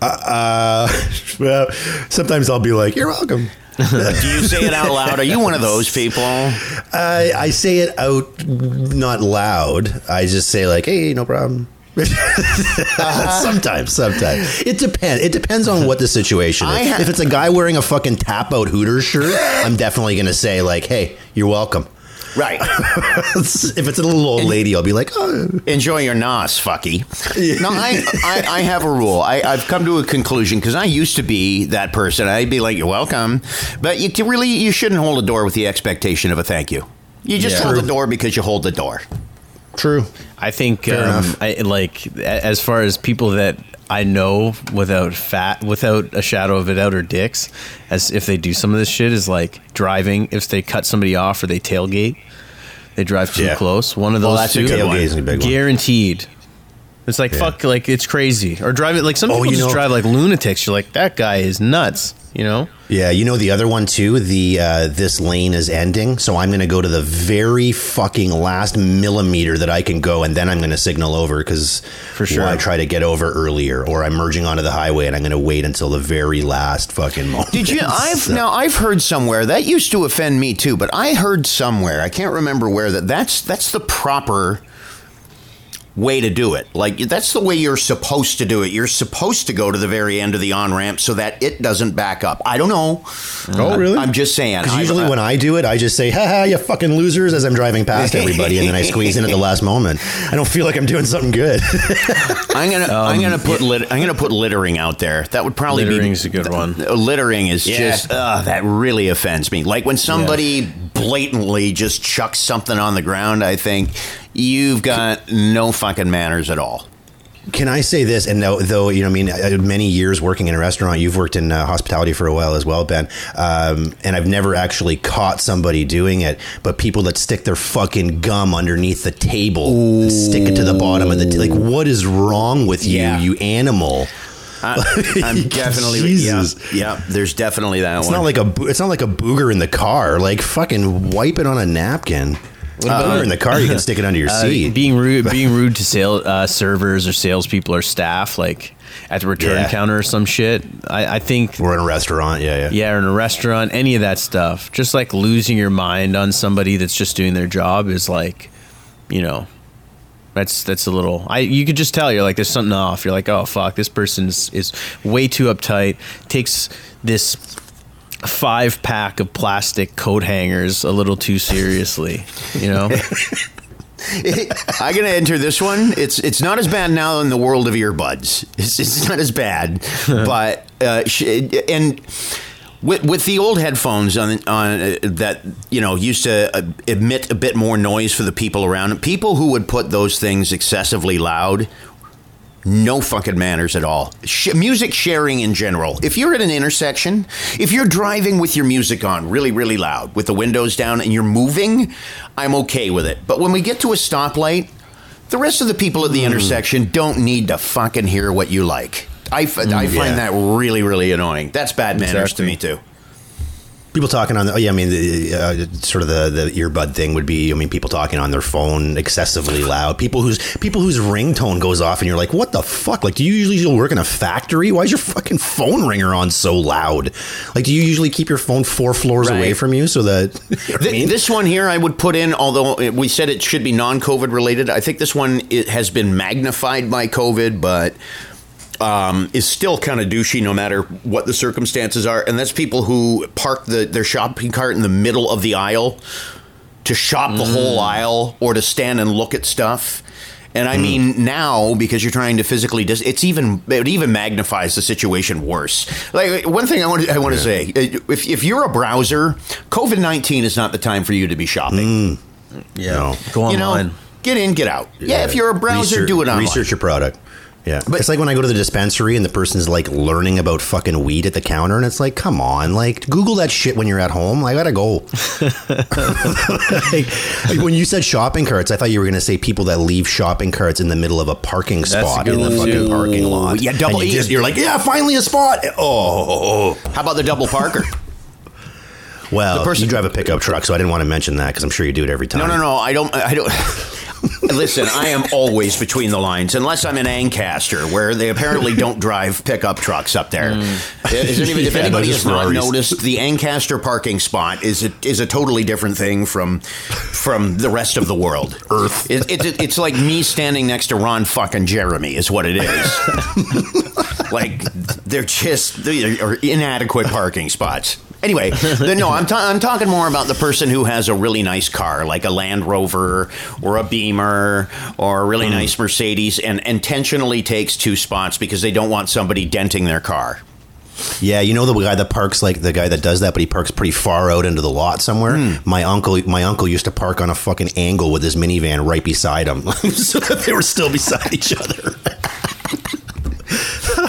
Uh, well, sometimes I'll be like, "You're welcome." Do you say it out loud? Are you one of those people? I I say it out, not loud. I just say like, "Hey, no problem." sometimes, sometimes it depends. It depends on what the situation is. ha- if it's a guy wearing a fucking tap out Hooters shirt, I'm definitely gonna say like, "Hey, you're welcome." Right. if it's a little old lady, I'll be like, "Oh, Enjoy your nos, fucky. No, I, I, I have a rule. I, I've come to a conclusion because I used to be that person. I'd be like, "You're welcome," but you really you shouldn't hold a door with the expectation of a thank you. You just Yeah. hold True. the door because you hold the door. true." I think um. I like as far as people that I know without fat without a shadow of a doubt are dicks as if they do some of this shit is like driving. If they cut somebody off or they tailgate they drive too Yeah. close. One of Well, those a two one. Guaranteed. It's like fuck like it's crazy. Or drive it like some Oh, people you just know- drive like lunatics. You're like that guy is nuts you know Yeah, you know the other one too. The uh, this lane is ending, so I'm going to go to the very fucking last millimeter that I can go, and then I'm going to signal over because For sure. I try to get over earlier, or I'm merging onto the highway and I'm going to wait until the very last fucking moment. Did you? I've So- now I've heard somewhere that used to offend me too, but I heard somewhere I can't remember where that that's that's the proper way to do it. Like that's the way you're supposed to do it. You're supposed to go to the very end of the on ramp so that it doesn't back up. I don't know. Oh, really? I'm just saying. Because usually I- when I do it, I just say, haha, you fucking losers, as I'm driving past everybody, and then I squeeze in at the last moment. I don't feel like I'm doing something good. I'm gonna I'm gonna put lit, I'm gonna put littering out there. That would probably Littering's be a good one. Littering is Yeah. just uh, that really offends me. Like when somebody blatantly just chucks something on the ground. I think you've got no fucking manners at all. Can I say this? And though, though you know, I mean, many years working in a restaurant. You've worked in uh, hospitality for a while as well, Ben. Um, and I've never actually caught somebody doing it. But people that stick their fucking gum underneath the table, and stick it to the bottom of the t- like. What is wrong with you, Yeah. you animal? I, I'm definitely Jesus. Yeah, yeah, there's definitely that It's one. not like a. It's not like a booger in the car. Like fucking wipe it on a napkin. booger in the car, you can stick it under your Uh, seat. being rude, being rude to sale uh, servers or salespeople or staff, like at the return Yeah. counter or some shit. I, I think We're in a restaurant. Yeah, yeah. yeah, or in a restaurant, any of that stuff. Just like losing your mind on somebody that's just doing their job is like, you know, that's that's a little. I you could just tell you're like there's something off. You're like, oh fuck, this person is, is way too uptight. Takes this five pack of plastic coat hangers a little too seriously. You know, I'm gonna enter this one. It's it's not as bad now in the world of earbuds. It's, it's not as bad, but uh, and with with the old headphones on on uh, that you know used to uh, emit a bit more noise for the people around. People who would put those things excessively loud. No fucking manners at all. Sh- music sharing in general. If you're at an intersection, if you're driving with your music on really, really loud with the windows down and you're moving, I'm okay with it. But when we get to a stoplight, the rest of the people at the intersection don't need to fucking hear what you like. I, f- I find yeah. that really, really annoying. That's bad manners to me, too. People talking on the, oh yeah, I mean, the, uh, sort of the, the earbud thing would be, I mean, people talking on their phone excessively loud. People whose people whose ringtone goes off, and you're like, what the fuck? Like, do you usually work in a factory? Why is your fucking phone ringer on so loud? Like, do you usually keep your phone four floors Right. away from you so that? You know I mean? This one here, I would put in, although we said it should be non-COVID related. I think this one it has been magnified by COVID, but um, is still kind of douchey no matter what the circumstances are. And that's people who park the, their shopping cart in the middle of the aisle to shop the whole mm. aisle or to stand and look at stuff. And I mm. mean now because you're trying to physically dis- it's even it even magnifies the situation worse. Like one thing I want to, I want to say uh, if if you're a browser, COVID-19 is not the time for you to be shopping. Mm. yeah, No. go You know, online. get in, get out. Yeah, if you're a browser, Research- do it online. Research your product. Yeah, But- it's like when I go to the dispensary and the person's like learning about fucking weed at the counter, and it's like, come on, like Google that shit when you're at home. I gotta go. like, like, when you said shopping carts, I thought you were gonna say people that leave shopping carts in the middle of a parking spot in the fucking too. parking lot. Yeah, double you just, you're like, yeah, finally a spot. Oh, oh, oh, oh, How about the double parker? well, The person- you drive a pickup truck, so I didn't want to mention that because I'm sure you do it every time. No, no, no. I don't. I don't. Listen, I am always between the lines, unless I'm in Ancaster, where they apparently don't drive pickup trucks up there. Hmm. Is anybody, if Yeah, anybody has not noticed, the Ancaster parking spot is a, is a totally different thing from from the rest of the world. Earth. It, it, it's like me standing next to Ron fucking Jeremy, is what it is. like they're just they are inadequate parking spots. Anyway, the, no, I'm, ta- I'm talking more about the person who has a really nice car, like a Land Rover or a Beamer or a really nice Mercedes, and intentionally takes two spots because they don't want somebody denting their car. Yeah, you know the guy that parks like the guy that does that, but he parks pretty far out into the lot somewhere. Hmm. My uncle, my uncle used to park on a fucking angle with his minivan right beside him, so that they were still beside each other.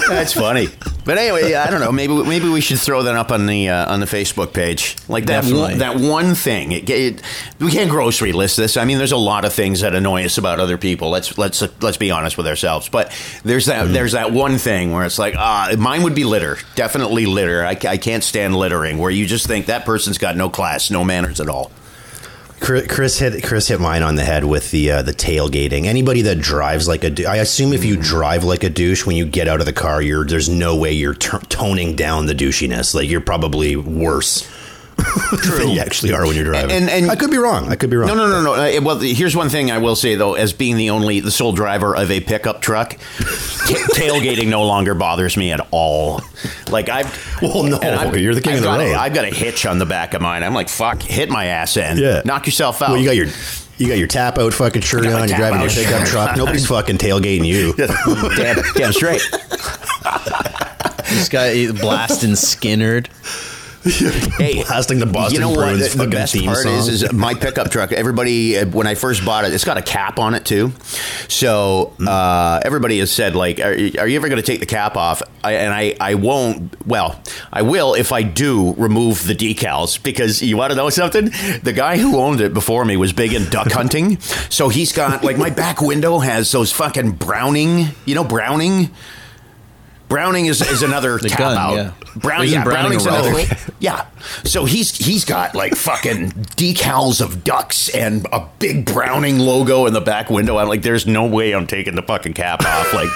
That's funny. But anyway, I don't know. Maybe maybe we should throw that up on the uh, on the Facebook page. Like that one, that one thing. It, it, we can't grocery list this. I mean, there's a lot of things that annoy us about other people. Let's let's let's be honest with ourselves. But there's that there's that one thing where it's like ah, mine would be litter. Definitely litter. I, I can't stand littering. Where you just think that person's got no class, no manners at all. Chris hit Chris hit mine on the head with the uh, the tailgating. Anybody that drives like a, I assume if you drive like a douche when you get out of the car, you're there's no way you're t- toning down the douchiness. Like you're probably worse than you actually are when you're driving. And- and- I could be wrong. I could be wrong. No, no, no, no. Uh, well, here's one thing I will say though, as being the only, the sole driver of a pickup truck, ta- tailgating no longer bothers me at all. Like I've, Well, no, I've- you're the king I've of the got road. I've got a hitch on the back of mine. I'm like, fuck, hit my ass end. Yeah. knock yourself out. Well, you got your you got your tap out fucking shirt on. You're driving your pickup truck. Nobody's fucking tailgating you. damn, damn straight. This guy blasting Skynyrd. Hey, Blasting the Boston you know what? Bruins The, the best theme part song. is, is my pickup truck. Everybody, uh, when I first bought it, it's got a cap on it too. So uh, everybody has said, like, are, are you ever going to take the cap off? I, and I, I won't. Well, I will if I do remove the decals because you want to know something. The guy who owned it before me was big in duck hunting, so he's got like my back window has those fucking Browning. You know Browning. Browning is, is another The tap gun, out. yeah. Browning, Isn't yeah, Browning's another. Yeah. So he's he's got like fucking decals of ducks and a big Browning logo in the back window. I'm like, there's no way I'm taking the fucking cap off. Like,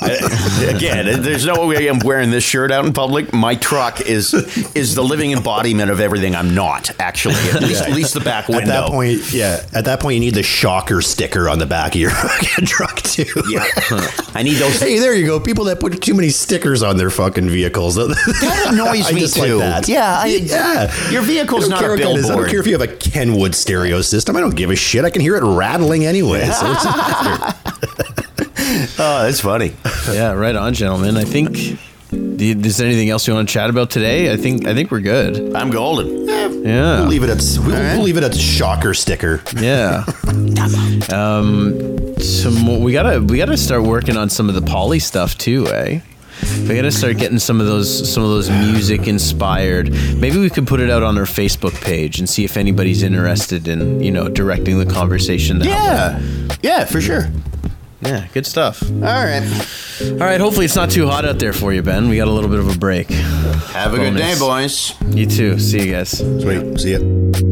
I, again, there's no way I'm wearing this shirt out in public. My truck is is the living embodiment of everything I'm not actually. At least, at least the back window. At that point, yeah. At that point, you need the shocker sticker on the back of your truck too. yeah. I need those. Hey, there you go. People that put too many stickers on their fucking vehicles. That annoys I me just like too. that. Yeah, I- yeah. Your vehicle's I don't not care a what kind. I don't care if you have a Kenwood stereo system. I don't give a shit. I can hear it rattling anyway. So it's- Oh, that's funny. Yeah, right on, gentlemen. I think. do you- Is there anything else you want to chat about today? I think I think we're good. I'm golden. Yeah. we'll leave it at we'll, right. we'll leave it at shocker sticker. Yeah. um, some we gotta we gotta start working on some of the poly stuff too, eh? We gotta start getting some of those some of those music inspired. Maybe we could put it out on our Facebook page and see if anybody's interested in you know directing the conversation. That Yeah. Yeah, for sure. yeah, good stuff. All right. All right, hopefully it's not too hot out there for you, Ben. We got a little bit of a break. Have a good day, boys. You too. See you guys. Sweet. See ya.